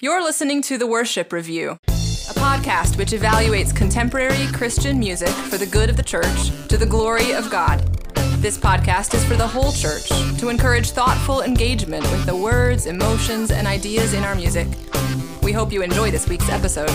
You're listening to The Worship Review, a podcast which evaluates contemporary Christian music for the good of the church to the glory of God. This podcast is for the whole church to encourage thoughtful engagement with the words, emotions, and ideas in our music. We hope you enjoy this week's episode.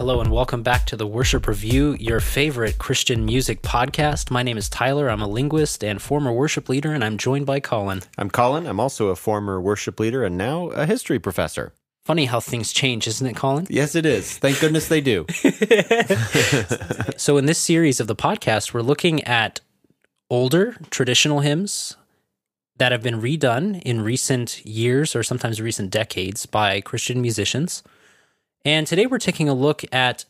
Hello and welcome back to the Worship Review, your favorite Christian music podcast. My name is Tyler. I'm a linguist and former worship leader, and I'm joined by Colin. I'm Colin. I'm also a former worship leader and now a history professor. Funny how things change, isn't it, Colin? Yes, it is. Thank goodness they do. So, in this series of the podcast, we're looking at older traditional hymns that have been redone in recent years or sometimes recent decades by Christian musicians. And today we're taking a look at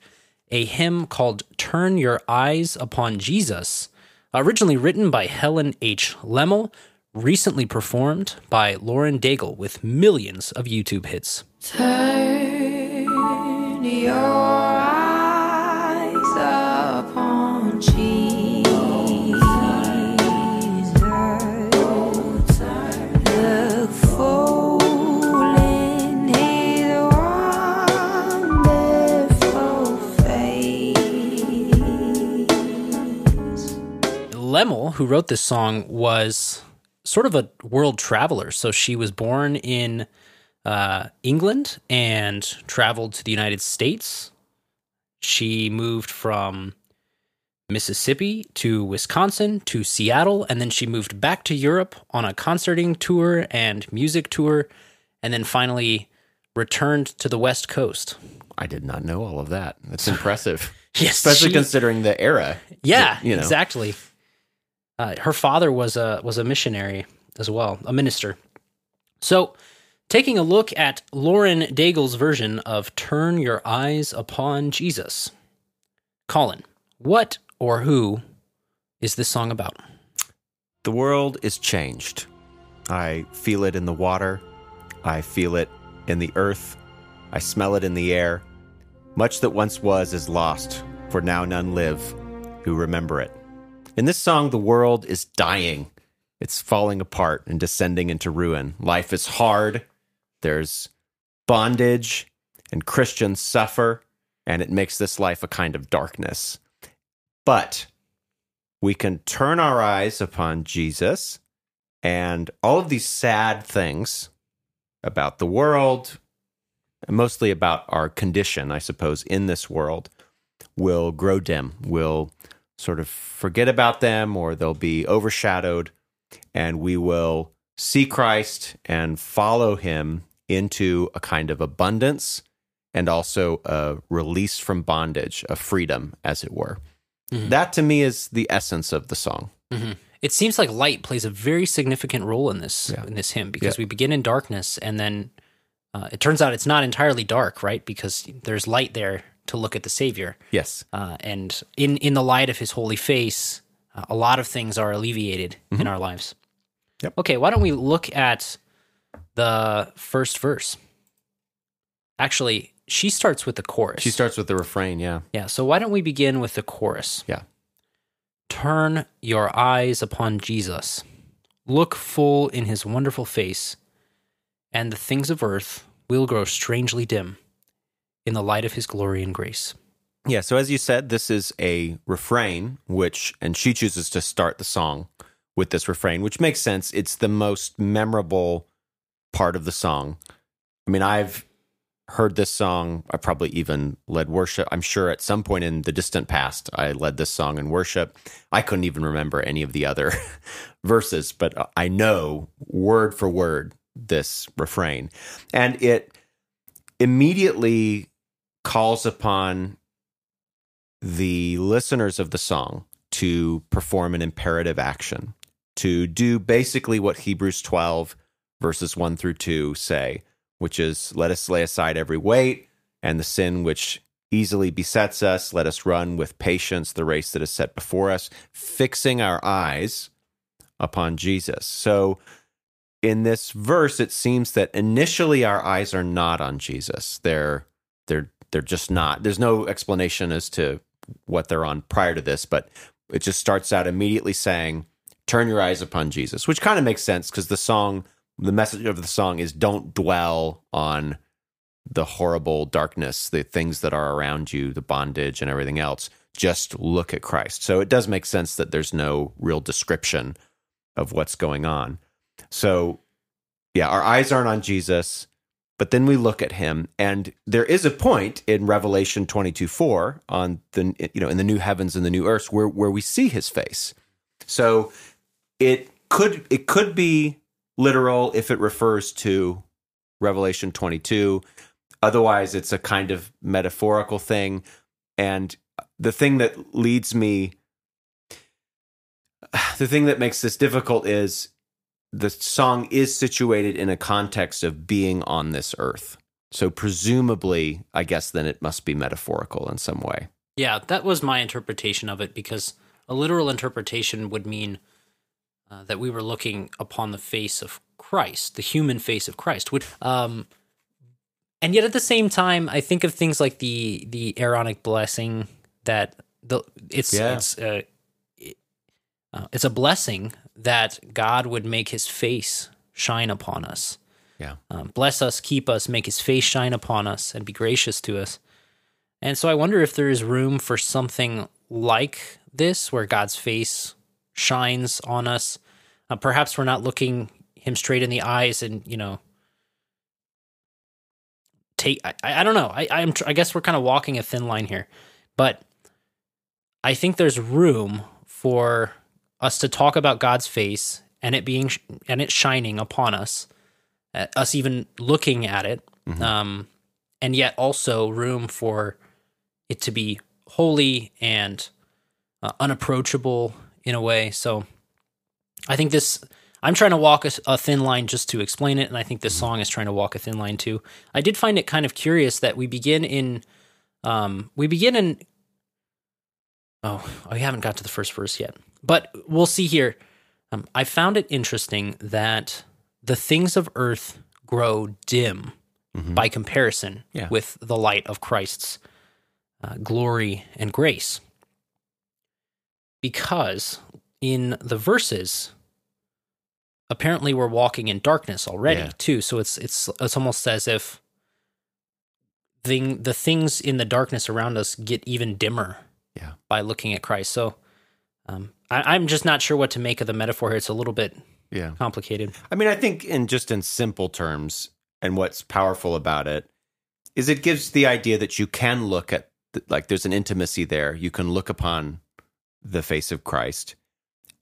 a hymn called Turn Your Eyes Upon Jesus, originally written by Helen H. Lemmel, recently performed by Lauren Daigle with millions of YouTube hits. Turn your Lemmel, who wrote this song, was sort of a world traveler. So she was born in uh, England and traveled to the United States. She moved from Mississippi to Wisconsin to Seattle, and then she moved back to Europe on a concerting tour and music tour, and then finally returned to the West Coast. I did not know all of that. That's impressive. Yes, Especially she- considering the era. Yeah, that, you know. exactly. Uh, her father was a was a missionary as well, a minister. So, taking a look at Lauren Daigle's version of "Turn Your Eyes Upon Jesus," Colin, what or who is this song about? The world is changed. I feel it in the water. I feel it in the earth. I smell it in the air. Much that once was is lost, for now none live who remember it. In this song, the world is dying. It's falling apart and descending into ruin. Life is hard. There's bondage, and Christians suffer, and it makes this life a kind of darkness. But we can turn our eyes upon Jesus, and all of these sad things about the world, mostly about our condition, I suppose, in this world, will grow dim. We'll sort of forget about them, or they'll be overshadowed, and we will see Christ and follow him into a kind of abundance and also a release from bondage, a freedom, as it were. That to me is the essence of the song. It seems like light plays a very significant role in this Yeah. in this hymn because Yeah. we begin in darkness and then uh, it turns out it's not entirely dark, right? Because there's light there to look at the Savior. Yes. uh, and in in the light of his holy face, uh, a lot of things are alleviated in our lives. Mm-hmm. Yep. Okay, why don't we look at the first verse? Actually, she starts with the chorus. She starts with the refrain, yeah. yeah. So why don't we begin with the chorus? Yeah. Turn your eyes upon Jesus. Look full in his wonderful face, and the things of earth will grow strangely dim in the light of his glory and grace. Yeah, so as you said, this is a refrain, which, and she chooses to start the song with this refrain, which makes sense. It's the most memorable part of the song. I mean, I've heard this song. I probably even led worship. I'm sure at some point in the distant past, I led this song in worship. I couldn't even remember any of the other verses, but I know word for word this refrain. And it immediately calls upon the listeners of the song to perform an imperative action, to do basically what Hebrews 12, verses 1 through 2 say, which is let us lay aside every weight and the sin which easily besets us. Let us run with patience the race that is set before us, fixing our eyes upon Jesus. So, in this verse, it seems that initially our eyes are not on Jesus. They're they're they're just not. There's no explanation as to what they're on prior to this, but it just starts out immediately saying, turn your eyes upon Jesus, which kind of makes sense because the song, the message of the song is don't dwell on the horrible darkness, the things that are around you, the bondage and everything else. Just look at Christ. So it does make sense that there's no real description of what's going on. So, yeah, our eyes aren't on Jesus, but then we look at him, and there is a point in Revelation 22 4 on the, you know, in the new heavens and the new earth where, where we see his face. So it could it could be literal if it refers to Revelation 22. Otherwise, it's a kind of metaphorical thing. And the thing that leads me, the thing that makes this difficult is the song is situated in a context of being on this earth. So, presumably, I guess then it must be metaphorical in some way. Yeah, that was my interpretation of it because a literal interpretation would mean uh, that we were looking upon the face of Christ, the human face of Christ. Would um, and yet at the same time, I think of things like the the Aaronic blessing that the it's Yeah. it's uh, it- uh, it's a blessing that God would make His face shine upon us. Yeah. Um, bless us, keep us, make His face shine upon us, and be gracious to us. And so I wonder if there is room for something like this, where God's face shines on us. Uh, perhaps we're not looking Him straight in the eyes, and you know, take. I, I don't know. I I'm, I guess we're kind of walking a thin line here, but I think there's room for us to talk about God's face and it being sh- and it shining upon us, uh, us even looking at it, um, and yet also room for it to be holy and uh, unapproachable in a way. So I think this. I'm trying to walk a, a thin line just to explain it, and I think this song is trying to walk a thin line too. I did find it kind of curious that we begin in, um, we begin in. Oh, I haven't got to the first verse yet, but we'll see here. Um, I found it interesting that the things of earth grow dim by comparison Yeah. with the light of Christ's uh, glory and grace. Because in the verses, apparently we're walking in darkness already Yeah. too. So it's it's it's almost as if thing the things in the darkness around us get even dimmer Yeah. by looking at Christ. So um, I, I'm just not sure what to make of the metaphor here. It's a little bit Yeah. complicated. I mean, I think in just in simple terms, and what's powerful about it is it gives the idea that you can look at like there's an intimacy there. You can look upon the face of Christ,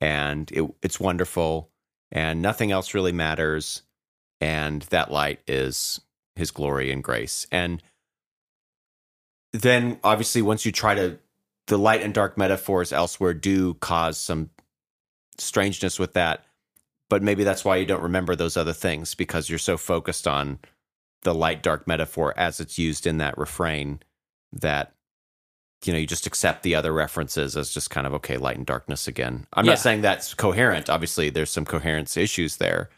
and it, it's wonderful, and nothing else really matters, and that light is His glory and grace, and then obviously once you try to the light and dark metaphors elsewhere do cause some strangeness with that but maybe that's why you don't remember those other things because you're so focused on the light dark metaphor as it's used in that refrain that you know you just accept the other references as just kind of okay light and darkness again i'm Yeah. not saying that's coherent obviously there's some coherence issues there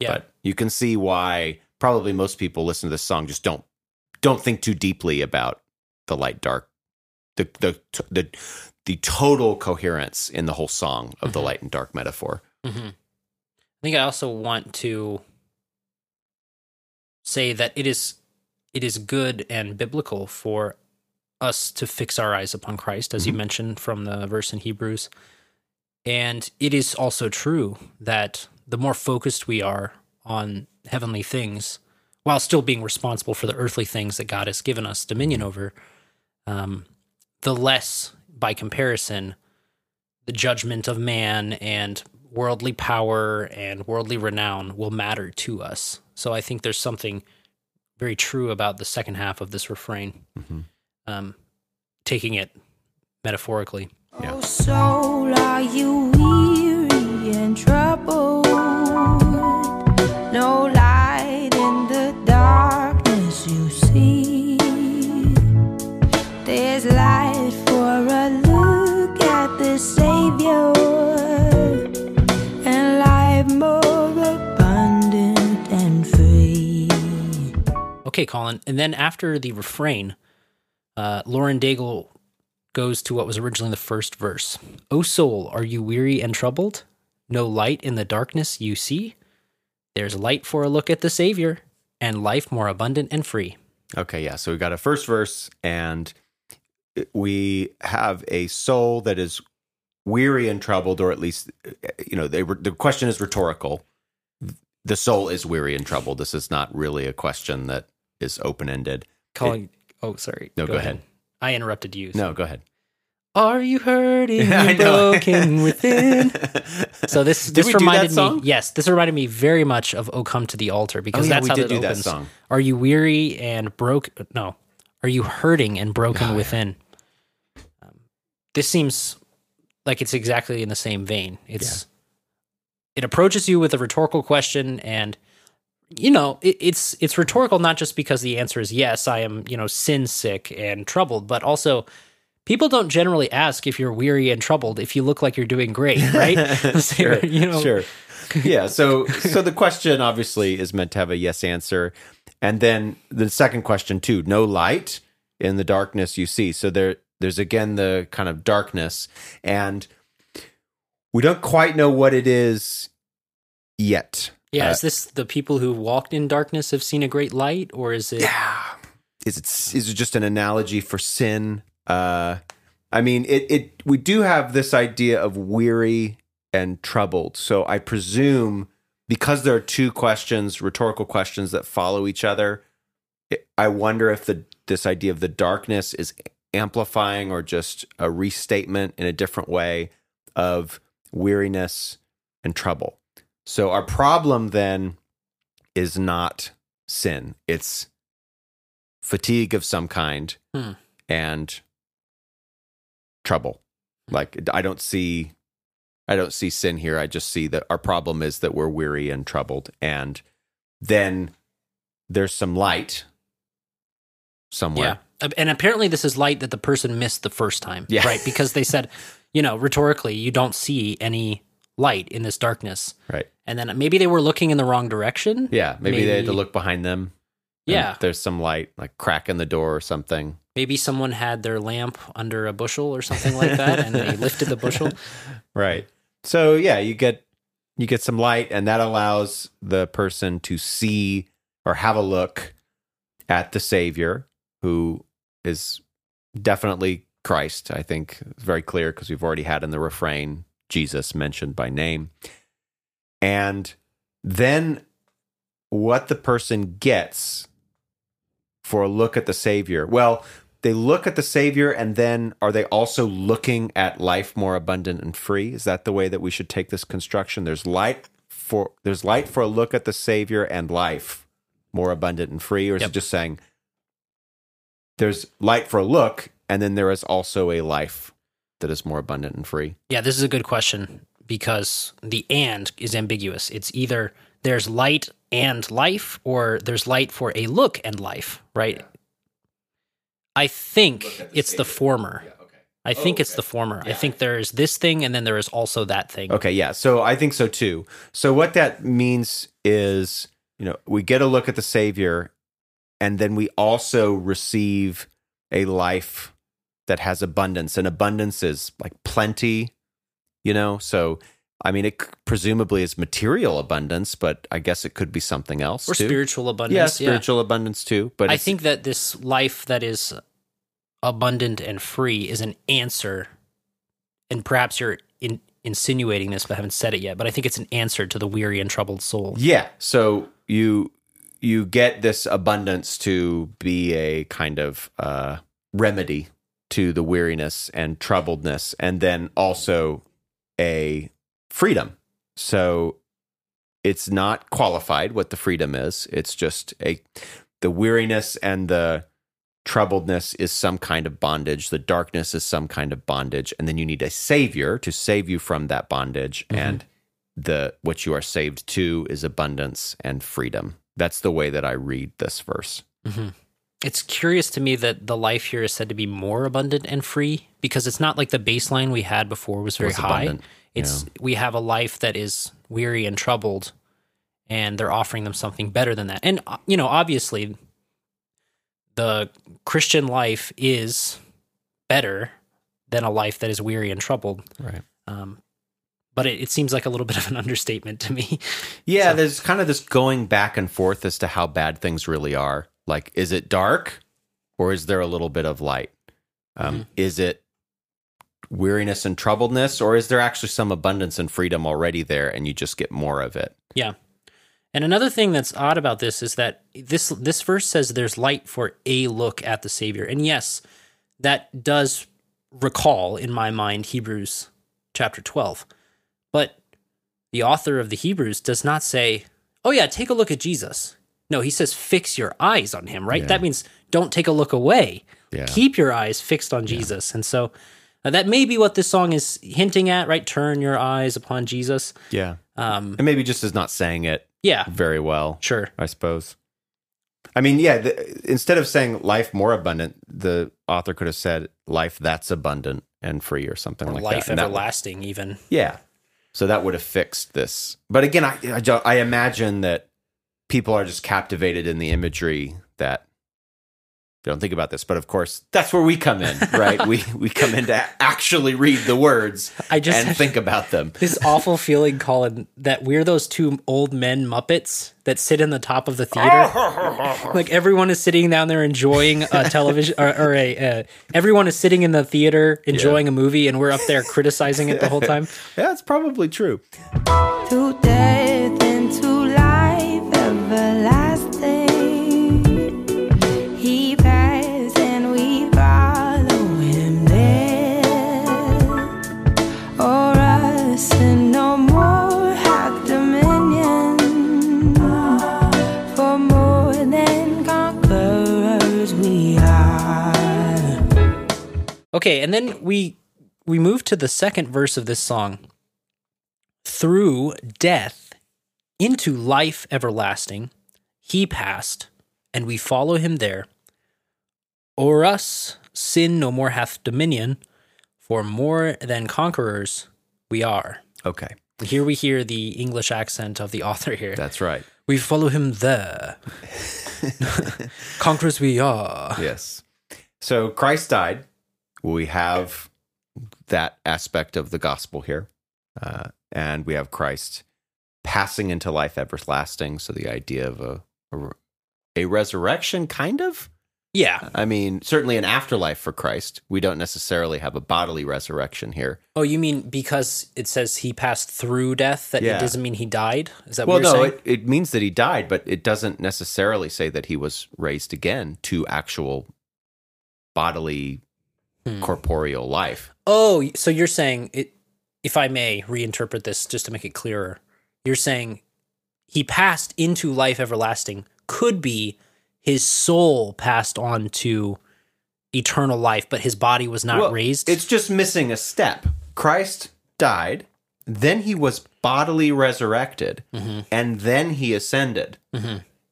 Yeah. but you can see why probably most people listen to this song just don't don't think too deeply about the light dark the the the the total coherence in the whole song of the Mhm. light and dark metaphor hmm I think I also want to say that it is it is good and biblical for us to fix our eyes upon Christ, as you Mhm. mentioned from the verse in Hebrews. And it is also true that the more focused we are on heavenly things, while still being responsible for the earthly things that God has given us dominion over, um, the less, by comparison, the judgment of man and worldly power and worldly renown will matter to us. So I think there's something very true about the second half of this refrain, Mhm. um, taking it metaphorically. Yeah. Oh, soul, are you weary and troubled? Okay, Colin. And then after the refrain, uh, Lauren Daigle goes to what was originally the first verse. O soul, are you weary and troubled? No light in the darkness you see. There's light for a look at the Savior, and life more abundant and free. Okay, yeah. So we've got a first verse, and we have a soul that is weary and troubled, or at least, you know, they the question is rhetorical. The soul is weary and troubled. This is not really a question that is open ended. Colin. oh, sorry. No, go ahead. I interrupted you. so- No, go ahead. Are you hurting and broken within? So this Did this we do that reminded me. Yes, this reminded me very much of "Oh Come to the Altar" because Oh, yeah, that's we how did it do that song. Are you weary and broke? No, are you hurting and broken Oh, yeah. within? Um, this seems like it's exactly in the same vein. It's it approaches you with a rhetorical question, and you know it, it's it's rhetorical not just because the answer is yes, I am you know sin sick and troubled, but also. People don't generally ask if you're weary and troubled if you look like you're doing great, right? sure, you know, sure. Yeah. So, so the question obviously is meant to have a yes answer, and then the second question too: no light in the darkness you see. So there, there's again the kind of darkness, and we don't quite know what it is yet. Yeah, Uh, is this the people who walked in darkness have seen a great light, or is it? Yeah. Is it is it just an analogy for sin? Uh I mean it it we do have this idea of weary and troubled. So I presume because there are two questions, rhetorical questions that follow each other, it, I wonder if the this idea of the darkness is amplifying or just a restatement in a different way of weariness and trouble. So our problem then is not sin. It's fatigue of some kind Hmm. and trouble. Like I don't see I don't see sin here. I just see that our problem is that we're weary and troubled. And then there's some light somewhere. Yeah, and apparently this is light that the person missed the first time, Yeah. right? Because they said, you know, rhetorically, you don't see any light in this darkness, Right. and then maybe they were looking in the wrong direction. Yeah. Maybe, they had to look behind them. Yeah, There's some light, like crack in the door or something. maybe someone had their lamp under a bushel or something like that, and they lifted the bushel. Right. So yeah, you get you get some light and that allows the person to see or have a look at the savior who is definitely Christ. I think it's very clear because we've already had in the refrain Jesus mentioned by name. And then what the person gets for a look at the savior. Well, they look at the savior and then are they also looking at life more abundant and free is that the way that we should take this construction there's light for there's light for a look at the savior and life more abundant and free or is Yep. it just saying there's light for a look and then there is also a life that is more abundant and free Yeah, this is a good question because the and is ambiguous. It's either there's light and life or there's light for a look and life, right? I think it's the former. I think it's the former. I think there is this thing and then there is also that thing. Okay, yeah. So I think so too. So what that means is, you know, we get a look at the Savior, and then we also receive a life that has abundance. And abundance is like plenty, you know. So I mean, it presumably is material abundance, but I guess it could be something else Or too. spiritual abundance. yeah, spiritual abundance too. But I think that this life that is abundant and free is an answer, and perhaps you're in, insinuating this, but I haven't said it yet. But I think it's an answer to the weary and troubled soul. Yeah. So you you get this abundance to be a kind of uh, remedy to the weariness and troubledness, and then also a freedom. So it's not qualified what the freedom is. It's just a the weariness and the troubledness is some kind of bondage. The darkness is some kind of bondage, and then you need a savior to save you from that bondage. Mm-hmm. And the what you are saved to is abundance and freedom. That's the way that I read this verse. Mm-hmm. It's curious to me that the life here is said to be more abundant and free because it's not like the baseline we had before was very Was high. abundant, It's we have a life that is weary and troubled, and they're offering them something better than that. And uh, you know, obviously, the Christian life is better than a life that is weary and troubled. Right. Um, but it, it seems like a little bit of an understatement to me. Yeah, there's kind of this going back and forth as to how bad things really are. Like, is it dark or is there a little bit of light? Um, Is it weariness and troubledness or is there actually some abundance and freedom already there and you just get more of it? Yeah. And another thing that's odd about this is that this this verse says there's light for a look at the Savior. And yes, that does recall in my mind Hebrews chapter 12. But the author of the Hebrews does not say, "Oh yeah, take a look at Jesus." No, he says fix your eyes on him, right? Yeah. That means don't take a look away. Yeah. Keep your eyes fixed on Jesus. And so uh, that may be what this song is hinting at, right? Turn your eyes upon Jesus. Yeah. Um, And maybe just is not saying it yeah, very well. sure. I suppose. I mean, yeah, the, instead of saying life more abundant, the author could have said life that's abundant and free or something Or like life that. That everlasting, even. yeah. So that would have fixed this. But again, I, I, I imagine that people are just captivated in the imagery that they don't think about this. But of course, that's where we come in, right? we we come in to actually read the words I just and think about them. this awful feeling, Colin, that we're those two old men Muppets that sit in the top of the theater. like everyone is sitting down there enjoying a television, or, or a uh, everyone is sitting in the theater enjoying a movie, and we're up there criticizing it the whole time. Yeah, it's probably true. to Okay, and then we we move to the second verse of this song. Through death into life everlasting, he passed, and we follow him there. O'er us sin no more hath dominion, for more than conquerors we are. Okay, Here we hear the English accent of the author here. that's right. We follow him there. conquerors we are. Yes. So Christ died. We have that aspect of the gospel here. Uh, and we have Christ passing into life everlasting. So the idea of a, a, a resurrection, kind of. Yeah. I mean, certainly an afterlife for Christ. We don't necessarily have a bodily resurrection here. Oh, you mean because it says he passed through death that Yeah. it doesn't mean he died? Is that Well, what you're no, saying? it, it means that he died, but it doesn't necessarily say that he was raised again to actual bodily, Hmm. corporeal life. oh, so you're saying it if I may reinterpret this just to make it clearer. You're saying he passed into life everlasting could be his soul passed on to eternal life, but his body was not Well, raised. It's just missing a step. Christ died, then he was bodily resurrected, and then he ascended.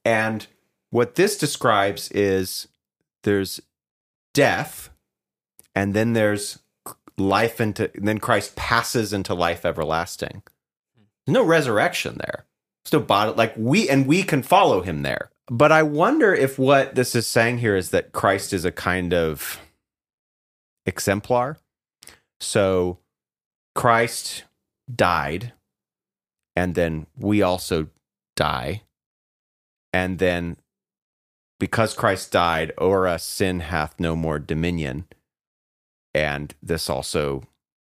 And what this describes is there's death, and then there's life into, then Christ passes into life everlasting. There's no resurrection there. There's no body, like we, and we can follow him there. But I wonder if what this is saying here is that Christ is a kind of exemplar. So Christ died, and then we also die. And then because Christ died, o'er us sin hath no more dominion. And this also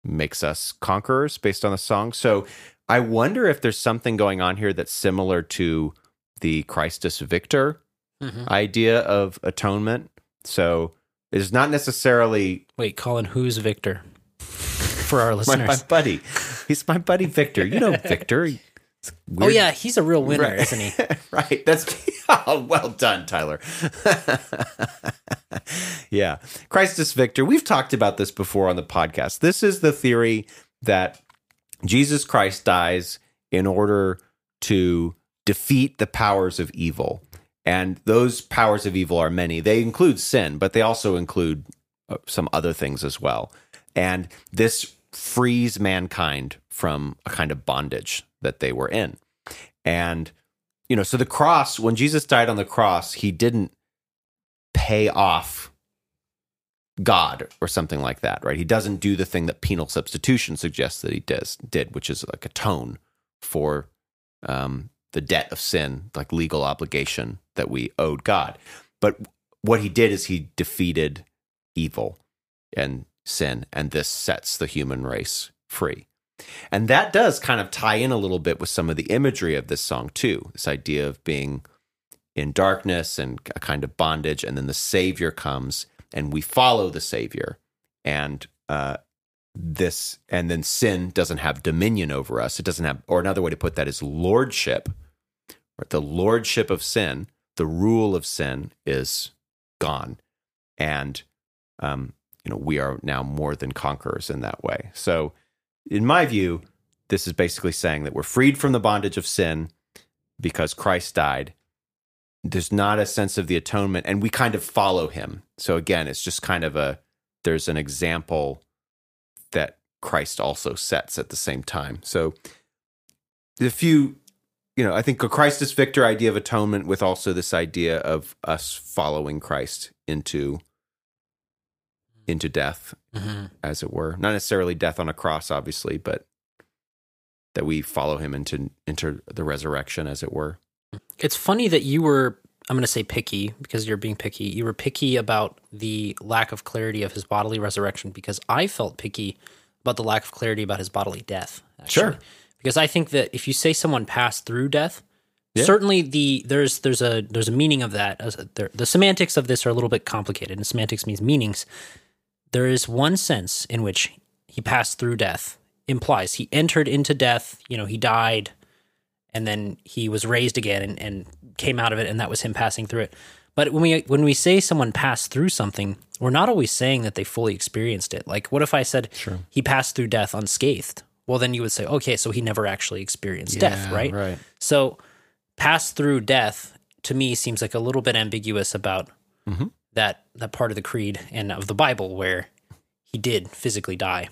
makes us conquerors based on the song. So I wonder if there's something going on here that's similar to the Christus Victor Mhm. idea of atonement. So it's not necessarily Wait, Colin, who's Victor? For our my, listeners. my buddy. He's my buddy Victor. You know Victor. Oh yeah, he's a real winner, Right. isn't he? right. That's oh, well done, Tyler. yeah. Christus Victor. We've talked about this before on the podcast. This is the theory that Jesus Christ dies in order to defeat the powers of evil. And those powers of evil are many. They include sin, but they also include uh, some other things as well. And this frees mankind from a kind of bondage that they were in. And, you know, so the cross, when Jesus died on the cross, he didn't pay off God or something like that, right? He doesn't do the thing that penal substitution suggests that he does did, which is like atone for um, the debt of sin, like legal obligation that we owed God. But what he did is he defeated evil and sin, and this sets the human race free. And that does kind of tie in a little bit with some of the imagery of this song, too. This idea of being in darkness and a kind of bondage, and then the Savior comes and we follow the Savior. And uh, this, and then sin doesn't have dominion over us. It doesn't have, or another way to put that is lordship. Right? The lordship of sin, the rule of sin is gone. And, um, you know, we are now more than conquerors in that way. So, in my view, this is basically saying that we're freed from the bondage of sin because Christ died. There's not a sense of the atonement, and we kind of follow him. So again, it's just kind of a there's an example that Christ also sets at the same time. So a few, you know, I think a Christus Victor idea of atonement with also this idea of us following Christ into into death Mm-hmm. as it were. Not necessarily death on a cross, obviously, but that we follow him into into the resurrection, as it were. It's funny that you were, I'm going to say picky because you're being picky. You were picky about the lack of clarity of his bodily resurrection because I felt picky about the lack of clarity about his bodily death. Actually. Sure. Because I think that if you say someone passed through death, Yeah. certainly the there's there's a there's a meaning of that. As a- there- The semantics of this are a little bit complicated, and semantics means meanings. There is one sense in which he passed through death implies he entered into death. You know, he died, and then he was raised again and, and came out of it, and that was him passing through it. But when we when we say someone passed through something, we're not always saying that they fully experienced it. Like, what if I said he passed through death unscathed? Well, then you would say, okay, so he never actually experienced death, right? Right. So, pass through death to me seems like a little bit ambiguous about Mhm. That that part of the creed and of the Bible where he did physically die.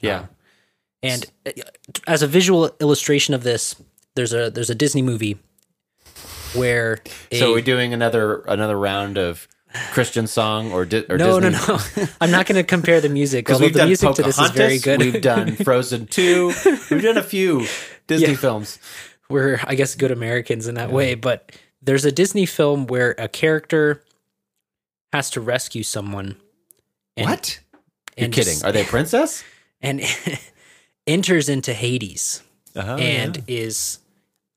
Yeah. Um, and uh, as a visual illustration of this, there's a there's a Disney movie where a, so we're doing another another round of Christian song or, di- or no, Disney? no, no. I'm not going to compare the music. Because we've the done music to this is very good. We've done Frozen two. We've done a few Disney Yeah. films. we're I guess good Americans in that way, but there's a Disney film where a character has to rescue someone. And, what? You're and kidding? just- Are they a princess? and enters into Hades Uh-huh, and is,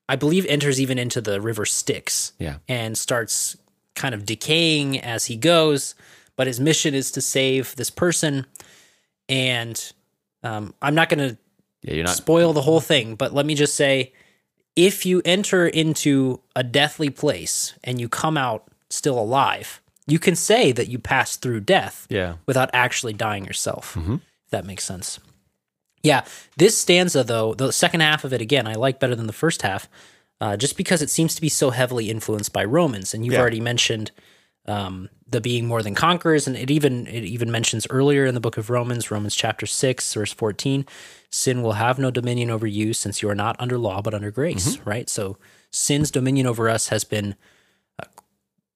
I believe, enters even into the river Styx yeah. and starts kind of decaying as he goes. But his mission is to save this person, and um, I'm not going to Yeah, you're not. spoil the whole thing, but let me just say if you enter into a deathly place and you come out still alive, you can say that you passed through death Yeah. without actually dying yourself. If that makes sense. Yeah, this stanza though, the second half of it again, I like better than the first half, uh, just because it seems to be so heavily influenced by Romans, and you've Yeah. already mentioned um, the being more than conquerors, and it even it even mentions earlier in the book of Romans, Romans chapter six, verse fourteen, sin will have no dominion over you, since you are not under law but under grace. Right, so sin's dominion over us has been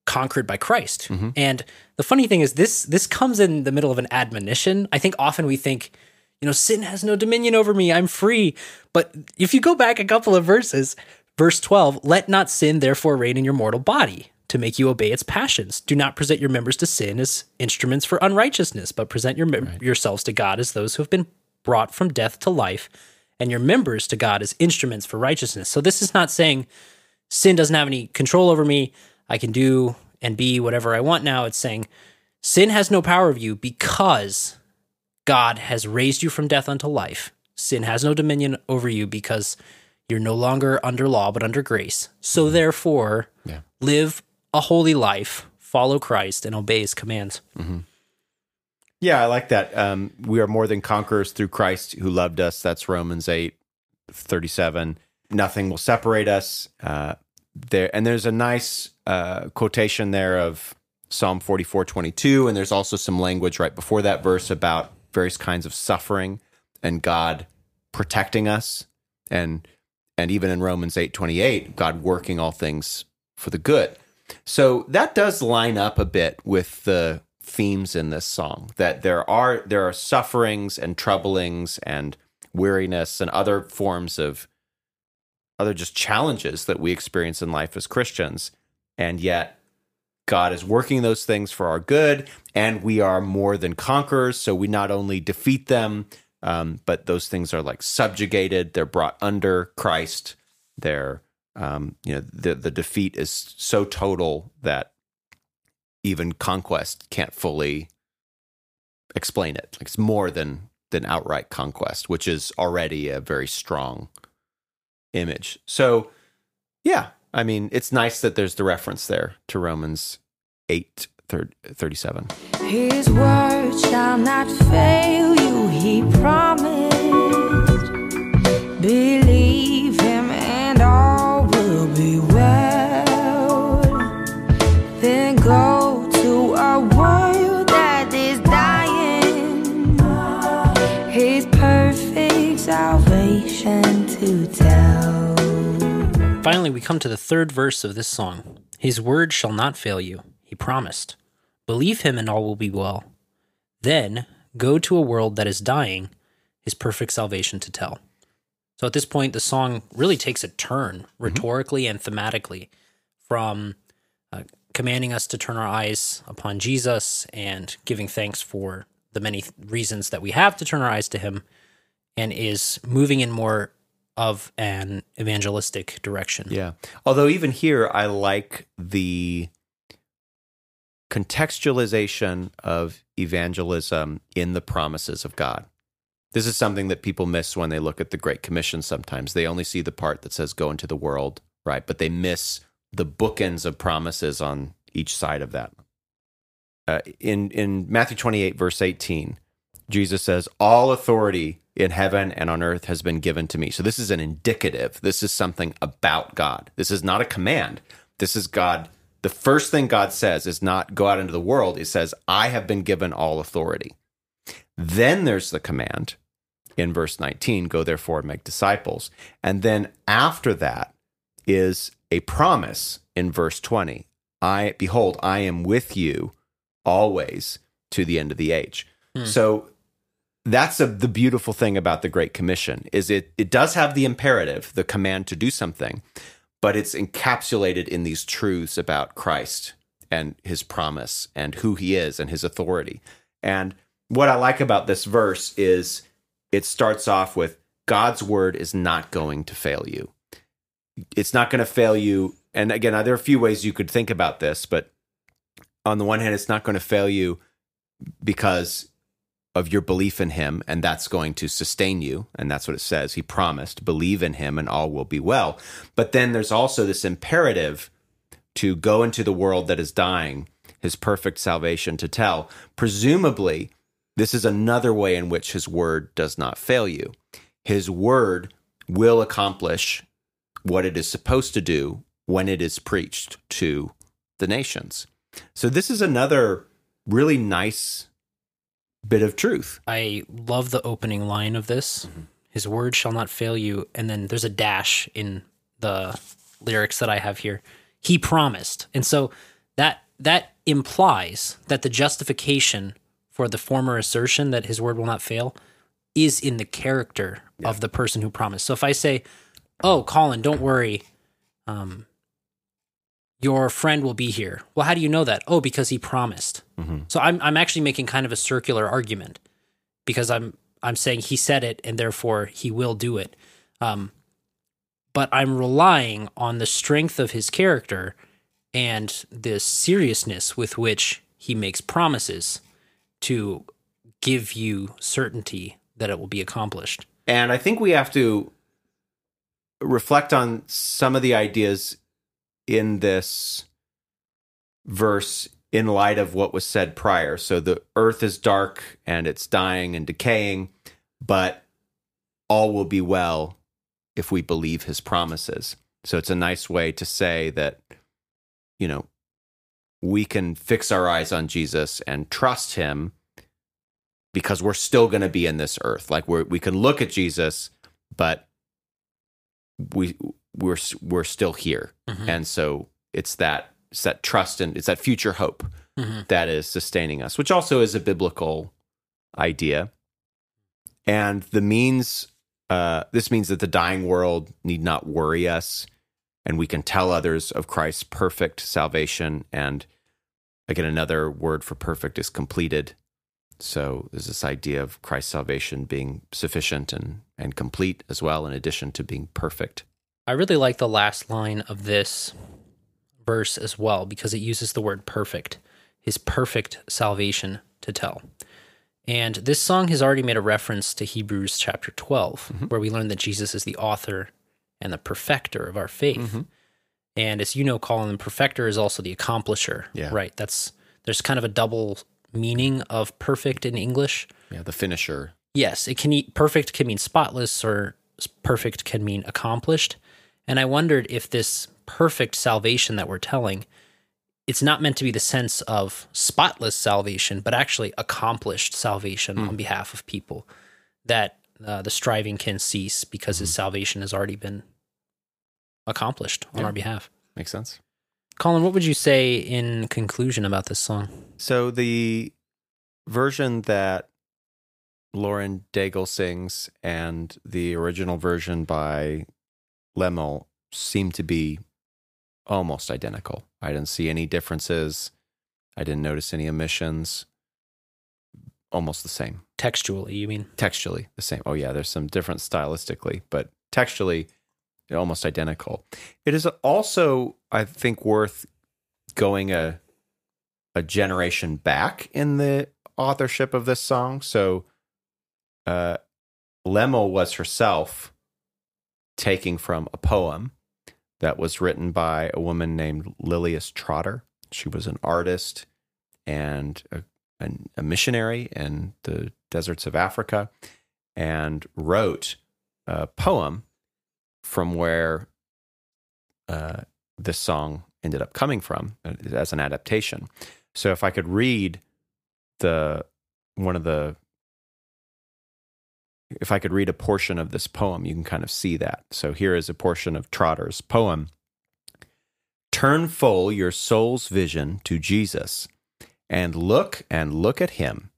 conquered by Christ. Mm-hmm. And the funny thing is this this comes in the middle of an admonition. I think often we think, you know, sin has no dominion over me. I'm free. But if you go back a couple of verses, verse 12, let not sin therefore reign in your mortal body to make you obey its passions. Do not present your members to sin as instruments for unrighteousness, but present your mem- yourselves to God as those who have been brought from death to life and your members to God as instruments for righteousness. So this is not saying sin doesn't have any control over me. I can do and be whatever I want now. It's saying sin has no power of you because God has raised you from death unto life. Sin has no dominion over you because you're no longer under law but under grace. So therefore, Yeah. live a holy life, follow Christ, and obey his commands. Yeah, I like that. Um, we are more than conquerors through Christ who loved us. That's Romans 8, 37. Nothing will separate us. Uh, there and there's a nice uh, quotation there of Psalm 44, 22. And there's also some language right before that verse about various kinds of suffering and God protecting us. And and even in Romans 8, 28, God working all things for the good. So that does line up a bit with the themes in this song that there are there are sufferings and troublings and weariness and other forms of other just challenges that we experience in life as Christians and yet God is working those things for our good and we are more than conquerors so we not only defeat them um, but those things are like subjugated they're brought under Christ they're um, you know the the defeat is so total that even conquest can't fully explain it. Like it's more than than outright conquest, which is already a very strong image. So, yeah, I mean, it's nice that there's the reference there to Romans 8 37. His word shall not fail you, he promised. Believe Finally, we come to the third verse of this song. His word shall not fail you, he promised. Believe him, and all will be well. Then go to a world that is dying, his perfect salvation to tell. So at this point, the song really takes a turn rhetorically and thematically from uh, commanding us to turn our eyes upon Jesus and giving thanks for the many th- reasons that we have to turn our eyes to him, and is moving in more of an evangelistic direction. Yeah. Although even here, I like the contextualization of evangelism in the promises of God. This is something that people miss when they look at the Great Commission sometimes. They only see the part that says go into the world, right? But they miss the bookends of promises on each side of that. Uh, in, in Matthew 28, verse 18, Jesus says, All authority in heaven and on earth has been given to me. So this is an indicative. This is something about God. This is not a command. This is God. The first thing God says is not go out into the world. It says, I have been given all authority. Then there's the command in verse 19 go therefore and make disciples. And then after that is a promise in verse 20 I behold, I am with you always to the end of the age. Hmm. So that's a, the beautiful thing about the Great Commission is it it does have the imperative, the command to do something, but it's encapsulated in these truths about Christ and his promise and who he is and his authority. And what I like about this verse is it starts off with God's word is not going to fail you. It's not going to fail you. And again, uh, there are a few ways you could think about this, but on the one hand, it's not going to fail you because of your belief in him, and that's going to sustain you. And that's what it says. He promised, believe in him, and all will be well. But then there's also this imperative to go into the world that is dying, his perfect salvation to tell. Presumably, this is another way in which his word does not fail you. His word will accomplish what it is supposed to do when it is preached to the nations. So, this is another really nice bit of truth. I love the opening line of this. His word shall not fail you. And then there's a dash in the lyrics that I have here. He promised. And so that that implies that the justification for the former assertion that his word will not fail is in the character of the person who promised. So if I say, "Oh, Colin, don't worry. Um your friend will be here." Well, how do you know that? Oh, because he promised. So I'm I'm actually making kind of a circular argument because I'm I'm saying he said it and therefore he will do it. Um, but I'm relying on the strength of his character and the seriousness with which he makes promises to give you certainty that it will be accomplished. And I think we have to reflect on some of the ideas in this verse in light of what was said prior. So the earth is dark and it's dying and decaying, but all will be well if we believe his promises. So it's a nice way to say that, you know, we can fix our eyes on Jesus and trust him because we're still going to be in this earth. Like we we can look at Jesus, but we we're we're still here, and so it's that it's that trust and it's that future hope Mhm. that is sustaining us, which also is a biblical idea. And the means, uh, this means that the dying world need not worry us, and we can tell others of Christ's perfect salvation. And again, another word for perfect is completed. So there's this idea of Christ's salvation being sufficient and, and complete as well, in addition to being perfect. I really like the last line of this verse as well because it uses the word perfect, his perfect salvation to tell. And this song has already made a reference to Hebrews chapter 12, mm-hmm. where we learn that Jesus is the author and the perfecter of our faith. Mm-hmm. And as you know, Colin, the perfecter is also the accomplisher. Yeah. Right. That's there's kind of a double meaning of perfect in English. Yeah, the finisher. Yes, it can perfect can mean spotless or perfect can mean accomplished. And I wondered if this perfect salvation that we're telling it's not meant to be the sense of spotless salvation, but actually accomplished salvation on behalf of people that uh, the striving can cease because his salvation has already been accomplished on Yeah. our behalf. Makes sense. Colin, what would you say in conclusion about this song? So the version that Lauren Daigle sings and the original version by Lemmel seemed to be almost identical. I didn't see any differences. I didn't notice any omissions. Almost the same. Textually, you mean? Textually, the same. Oh, yeah, there's some difference stylistically, but textually, almost identical. It is also, I think, worth going a a generation back in the authorship of this song. So, uh, Lemmel was herself taking from a poem that was written by a woman named Lilias Trotter. She was an artist and a, an- a missionary in the deserts of Africa and wrote a poem from where uh, this song ended up coming from uh, as an adaptation. So if I could read the one of the if I could read a portion of this poem, you can kind of see that. So here is a portion of Trotter's poem. Turn full your soul's vision to Jesus and look and look at him,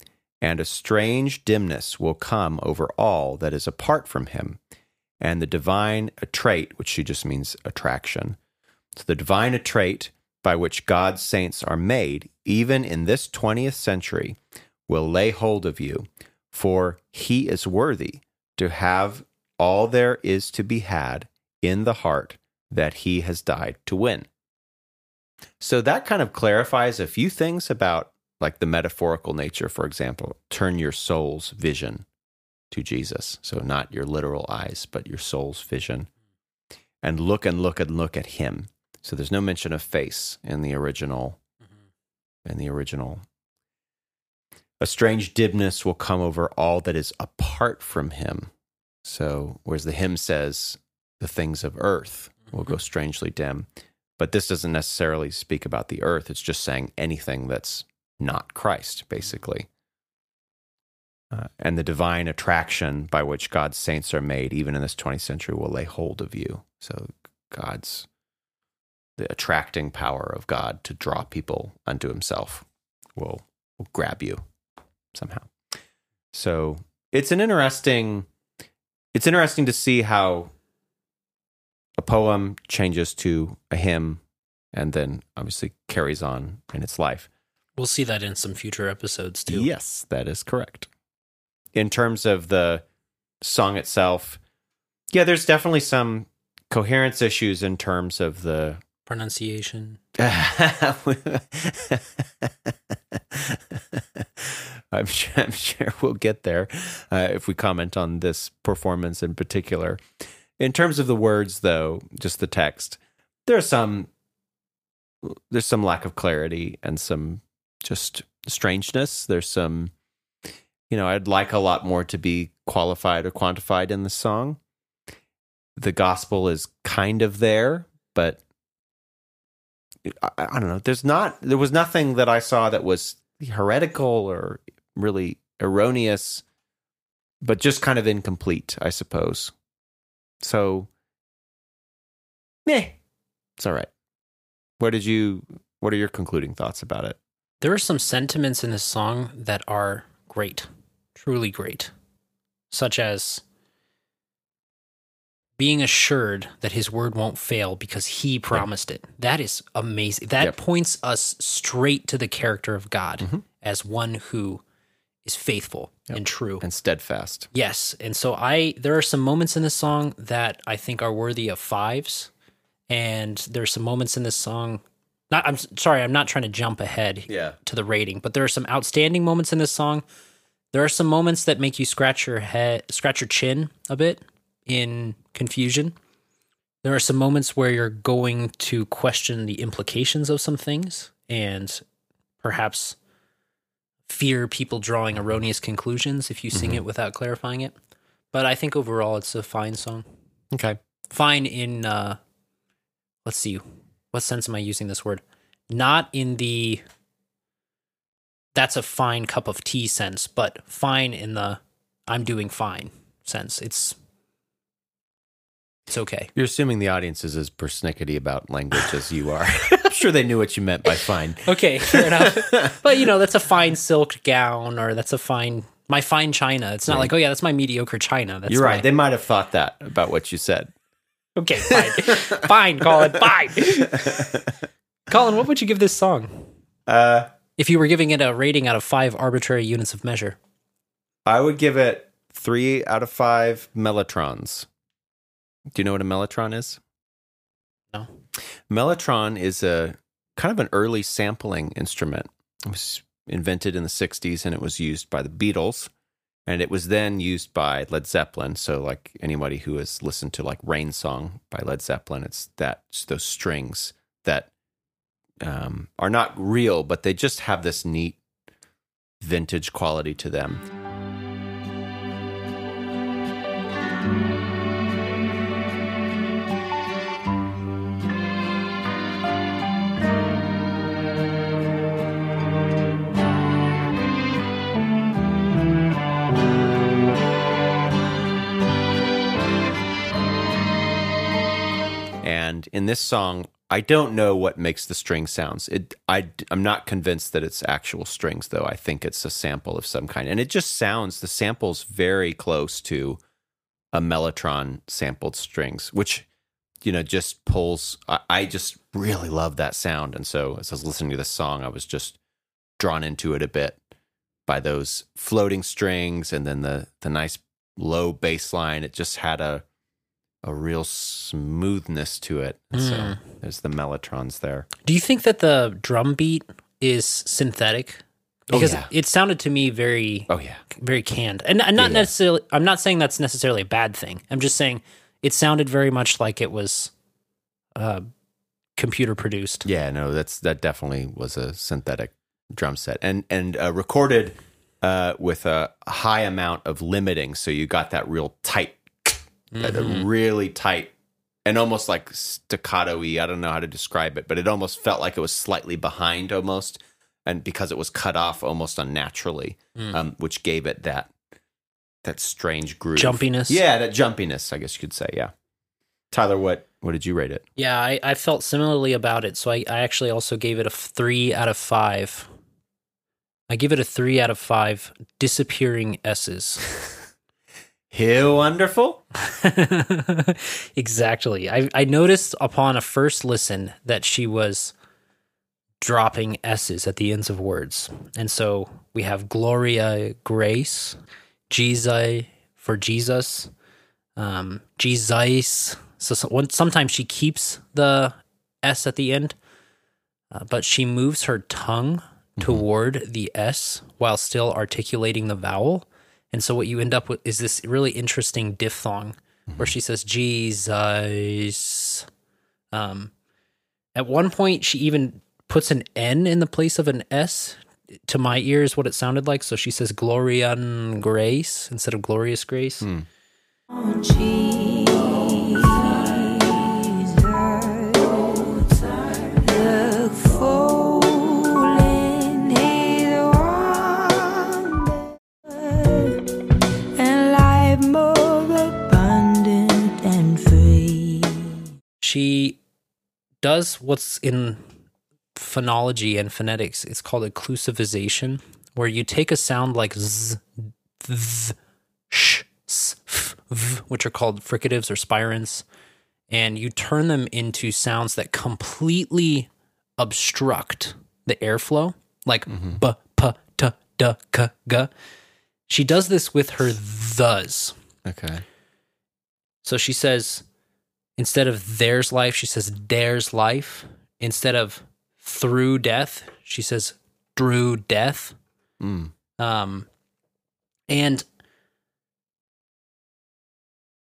and a strange dimness will come over all that is apart from him, and the divine attrait, which she just means attraction. So the divine attrait by which God's saints are made, even in this 20th century, will lay hold of you, for he is worthy to have all there is to be had in the heart that he has died to win. So that kind of clarifies a few things about like the metaphorical nature, for example, turn your soul's vision to Jesus. So not your literal eyes, but your soul's vision. And look and look and look at him. So there's no mention of face in the original mm-hmm. in the original. A strange dimness will come over all that is apart from him. So whereas the hymn says the things of earth will go strangely dim. But this doesn't necessarily speak about the earth. It's just saying anything that's not Christ, basically. Uh, and the divine attraction by which God's saints are made, even in this 20th century, will lay hold of you. So God's, the attracting power of God to draw people unto himself will, will grab you somehow. So it's an interesting, it's interesting to see how a poem changes to a hymn and then obviously carries on in its life. We'll see that in some future episodes too. Yes, that is correct. In terms of the song itself, yeah, there's definitely some coherence issues in terms of the. Pronunciation. I'm sure, I'm sure we'll get there uh, if we comment on this performance in particular. In terms of the words, though, just the text, there's some there's some lack of clarity and some just strangeness. There's some, you know, I'd like a lot more to be qualified or quantified in the song. The gospel is kind of there, but I, I don't know. There's not. There was nothing that I saw that was heretical or really erroneous, but just kind of incomplete, I suppose. So, meh, it's all right. What did you? What are your concluding thoughts about it? There are some sentiments in this song that are great, truly great, such as being assured that his word won't fail because he promised it. That is amazing. That Yep. points us straight to the character of God Mhm. as one who is faithful and true. And steadfast. Yes, and so I there are some moments in this song that I think are worthy of fives, and there's some moments in this song. Not I'm sorry, I'm not trying to jump ahead Yeah. to the rating, but there are some outstanding moments in this song. There are some moments that make you scratch your head, scratch your chin a bit in confusion. There are some moments where you're going to question the implications of some things and perhaps fear people drawing erroneous conclusions if you sing it without clarifying it. But I think overall it's a fine song. Okay. Fine in uh let's see, what sense am I using this word? Not in the that's a fine cup of tea sense, but fine in the I'm doing fine sense. It's it's okay. You're assuming the audience is as persnickety about language as you are. I'm sure they knew what you meant by fine. Okay, fair enough. but you know, that's a fine silk gown or that's a fine my fine china. It's not like, oh yeah, that's my mediocre china. That's You're right. my- They might have thought that about what you said. Okay, fine. fine, Colin, fine. Colin, what would you give this song? Uh, If you were giving it a rating out of five arbitrary units of measure. I would give it three out of five mellotrons. Do you know what a mellotron is? No. Mellotron is a kind of an early sampling instrument. It was invented in the 60s and it was used by the Beatles. And it was then used by Led Zeppelin. So, like anybody who has listened to like Rain Song by Led Zeppelin, it's that it's those strings that um, are not real, but they just have this neat vintage quality to them. In this song, I don't know what makes the string sounds. It, I, I'm not convinced that it's actual strings, though. I think it's a sample of some kind, and it just sounds. The sample's very close to a mellotron sampled strings, which you know just pulls. I, I just really love that sound, and so as I was listening to this song, I was just drawn into it a bit by those floating strings, and then the the nice low bass line. It just had a a real smoothness to it. And So Mm. there's the mellotrons there. Do you think that the drum beat is synthetic? Oh, Because yeah. it sounded to me very Oh yeah, very canned. And, and not yeah. necessarily I'm not saying that's necessarily a bad thing. I'm just saying it sounded very much like it was uh computer produced. yeah. No, that's that definitely was a synthetic drum set and and uh, recorded uh, with a high amount of limiting. So you got that real tight, that Mhm. really tight. And almost like staccato y. I don't know how to describe it, but it almost felt like it was slightly behind almost. And because it was cut off almost unnaturally, Mm. um, which gave it that that strange groove. Jumpiness. Yeah, that jumpiness, I guess you could say. Yeah. Tyler, what what did you rate it? Yeah, I, I felt similarly about it. So I, I actually also gave it a three out of five. I give it a three out of five disappearing S's. How wonderful. exactly. I, I noticed upon a first listen that she was dropping S's at the ends of words. And so we have Gloria Grace, Jesus for Jesus, um, Jesus. So, so sometimes she keeps the S at the end, uh, but she moves her tongue toward the S while still articulating the vowel. And so what you end up with is this really interesting diphthong where she says Jesus. Um, at one point, she even puts an N in the place of an S. To my ears, what it sounded like. So she says Glorian Grace instead of Glorious Grace. Hmm. Look She does what's in phonology and phonetics. It's called occlusivization, where you take a sound like z, th, sh, s, f, v, which are called fricatives or spirants, and you turn them into sounds that completely obstruct the airflow, like mm-hmm. b, p, t, d, k, g. She does this with her thes. Okay. So she says, instead of there's life, she says there's life. Instead of through death, she says through death. Mm. Um, and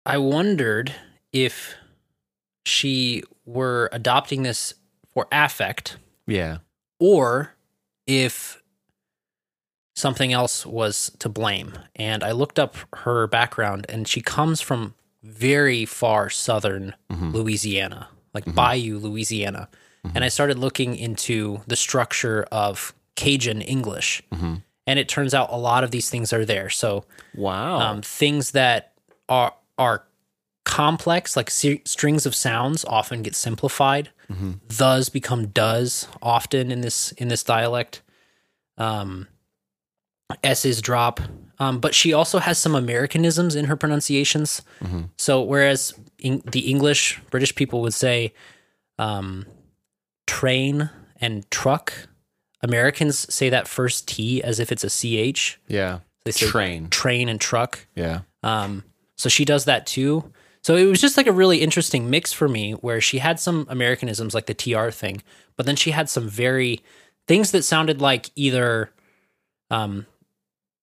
I wondered if she were adopting this for affect Yeah. or if something else was to blame. And I looked up her background, and she comes from very far southern mm-hmm. Louisiana, like mm-hmm. Bayou, Louisiana. Mm-hmm. And I started looking into the structure of Cajun English. And it turns out a lot of these things are there. So Wow. um, things that are are complex, like se- strings of sounds, often get simplified. Thus become does often in this in this dialect. Um, S's drop, um, but she also has some Americanisms in her pronunciations. So whereas in, the English British people would say um, train and truck, Americans say that first T as if it's a ch. yeah. They say Train. train and truck. Yeah. Um, so she does that too. So it was just like a really interesting mix for me where she had some Americanisms like the TR thing, but then she had some very things that sounded like either um,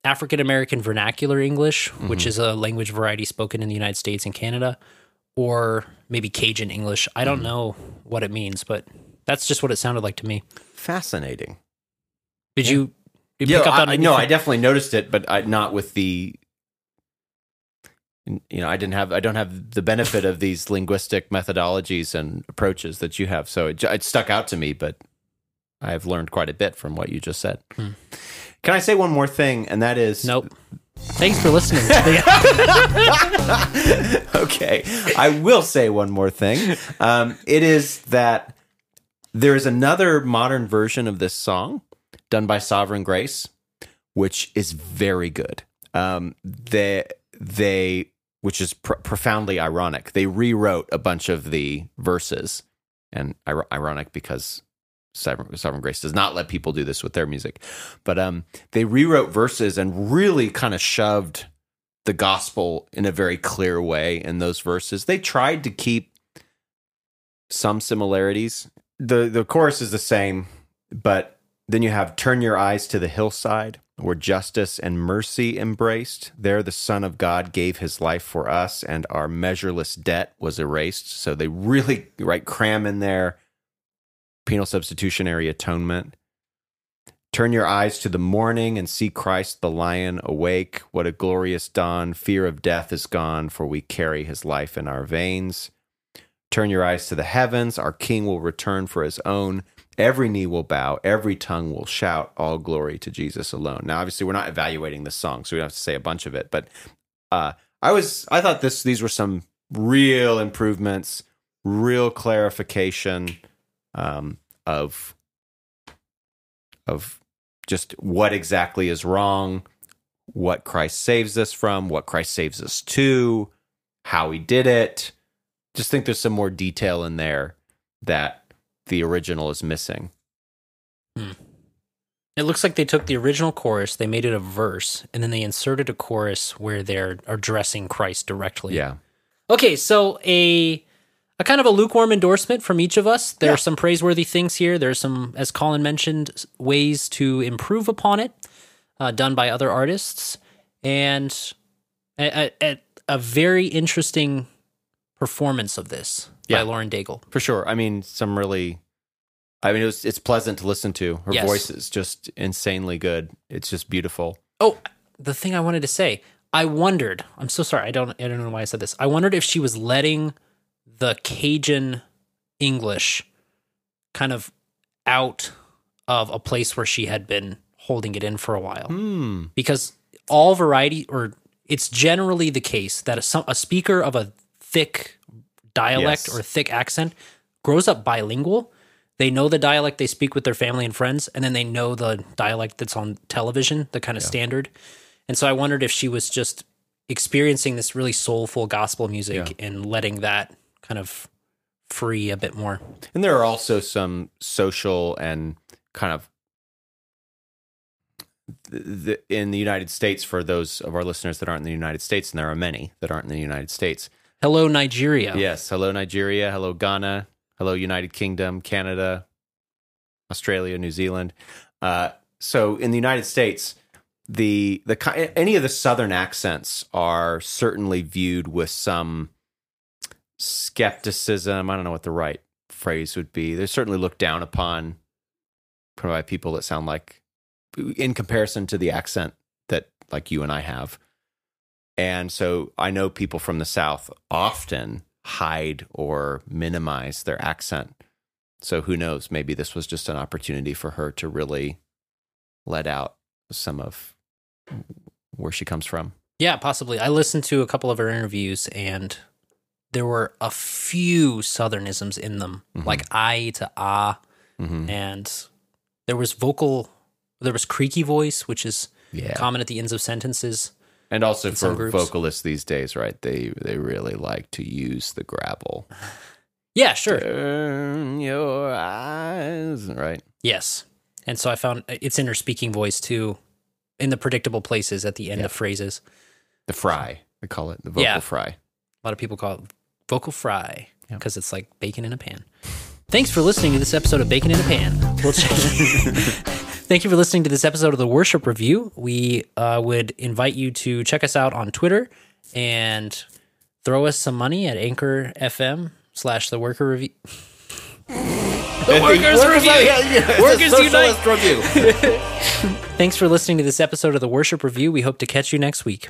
African American vernacular English, which mm-hmm. is a language variety spoken in the United States and Canada, or maybe Cajun English. I don't mm-hmm. know what it means, but that's just what it sounded like to me. Fascinating. Did you, did you Yeah, pick up I, on I- no, I definitely noticed it, but I, not with the. You know, I didn't have, I don't have the benefit of these linguistic methodologies and approaches that you have, so it, it stuck out to me. But I've learned quite a bit from what you just said. Hmm. Can I say one more thing? And that is, Nope. Thanks for listening. okay, I will say one more thing. Um, it is that there is another modern version of this song done by Sovereign Grace, which is very good. Um, they they which is pr- profoundly ironic. They rewrote a bunch of the verses, and ir- ironic because Sovereign, Grace does not let people do this with their music, but um, they rewrote verses and really kind of shoved the gospel in a very clear way in those verses. They tried to keep some similarities. The the chorus is the same, but then you have turn your eyes to the hillside where justice and mercy embraced. There the Son of God gave his life for us and our measureless debt was erased. So they really right cram in there penal substitutionary atonement. Turn your eyes to the morning and see Christ the lion awake. What a glorious dawn. Fear of death is gone, for we carry his life in our veins. Turn your eyes to the heavens. Our king will return for his own. Every knee will bow, every tongue will shout, all glory to Jesus alone. Now, obviously, we're not evaluating this song, so we don't have to say a bunch of it, but uh, I was I thought this these were some real improvements, real clarification um, of of just what exactly is wrong, what Christ saves us from, what Christ saves us to, how he did it. Just think there's some more detail in there that the original is missing. Hmm. It looks like they took the original chorus, they made it a verse, and then they inserted a chorus where they're addressing Christ directly. Yeah. Okay, so a a kind of a lukewarm endorsement from each of us. There Yeah. are some praiseworthy things here. There's some, as Colin mentioned, ways to improve upon it, uh, done by other artists, and a, a, a very interesting performance of this Yeah. by Lauren Daigle. For sure. I mean, some really I mean, it was, it's pleasant to listen to. Her Yes. voice is just insanely good. It's just beautiful. Oh, the thing I wanted to say. I wondered. I'm so sorry. I don't. I don't know why I said this. I wondered if she was letting the Cajun English kind of out of a place where she had been holding it in for a while, Hmm. because all variety, or it's generally the case that a, a speaker of a thick dialect Yes. or thick accent grows up bilingual. they know the dialect they speak with their family and friends, and then they know the dialect that's on television, the kind of standard. And so I wondered if she was just experiencing this really soulful gospel music and letting that kind of free a bit more. And there are also some social and kind of the, in the United States for those of our listeners that aren't in the United States, and there are many that aren't in the United States. Hello, Nigeria. Yes, hello Nigeria, hello Ghana, hello United Kingdom, Canada, Australia, New Zealand. Uh, so in the United States, the the any of the southern accents are certainly viewed with some skepticism. I don't know what the right phrase would be. They're certainly looked down upon by people that sound like, in comparison to the accent that like you and I have. And so I know people from the South often hide or minimize their accent. So who knows? Maybe this was just an opportunity for her to really let out some of where she comes from. Yeah, possibly. I listened to a couple of her interviews and there were a few southernisms in them, like I to ah, Mm-hmm. and there was vocal, there was creaky voice, which is Yeah. common at the ends of sentences. And also for vocalists these days, right? They they really like to use the gravel. Yeah, sure. Turn your eyes, right? Yes. And so I found it's in her speaking voice too, in the predictable places at the end of phrases. The fry, they call it the vocal Yeah. fry. A lot of people call it vocal fry because it's like bacon in a pan. Thanks for listening to this episode of Bacon in a Pan. We'll check- Thank you for listening to this episode of the Worship Review. We uh, would invite you to check us out on Twitter and throw us some money at Anchor FM slash the Worker Review. The Workers' Review. Workers Unite. review. Thanks for listening to this episode of the Worship Review. We hope to catch you next week.